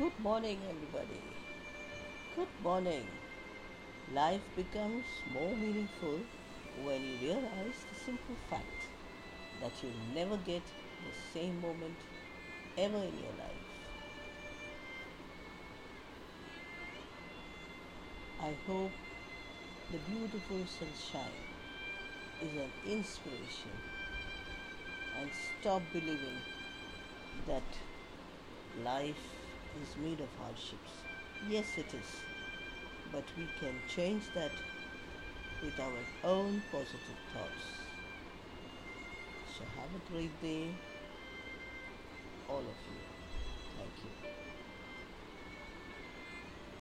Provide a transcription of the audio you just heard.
Good morning, everybody. Good morning. Life becomes more meaningful when you realize the simple fact that you'll never get the same moment ever in your life. I hope the beautiful sunshine is an inspiration and stop believing that life is made of hardships. Yes, it is. But we can change that with our own positive thoughts. So have a great day,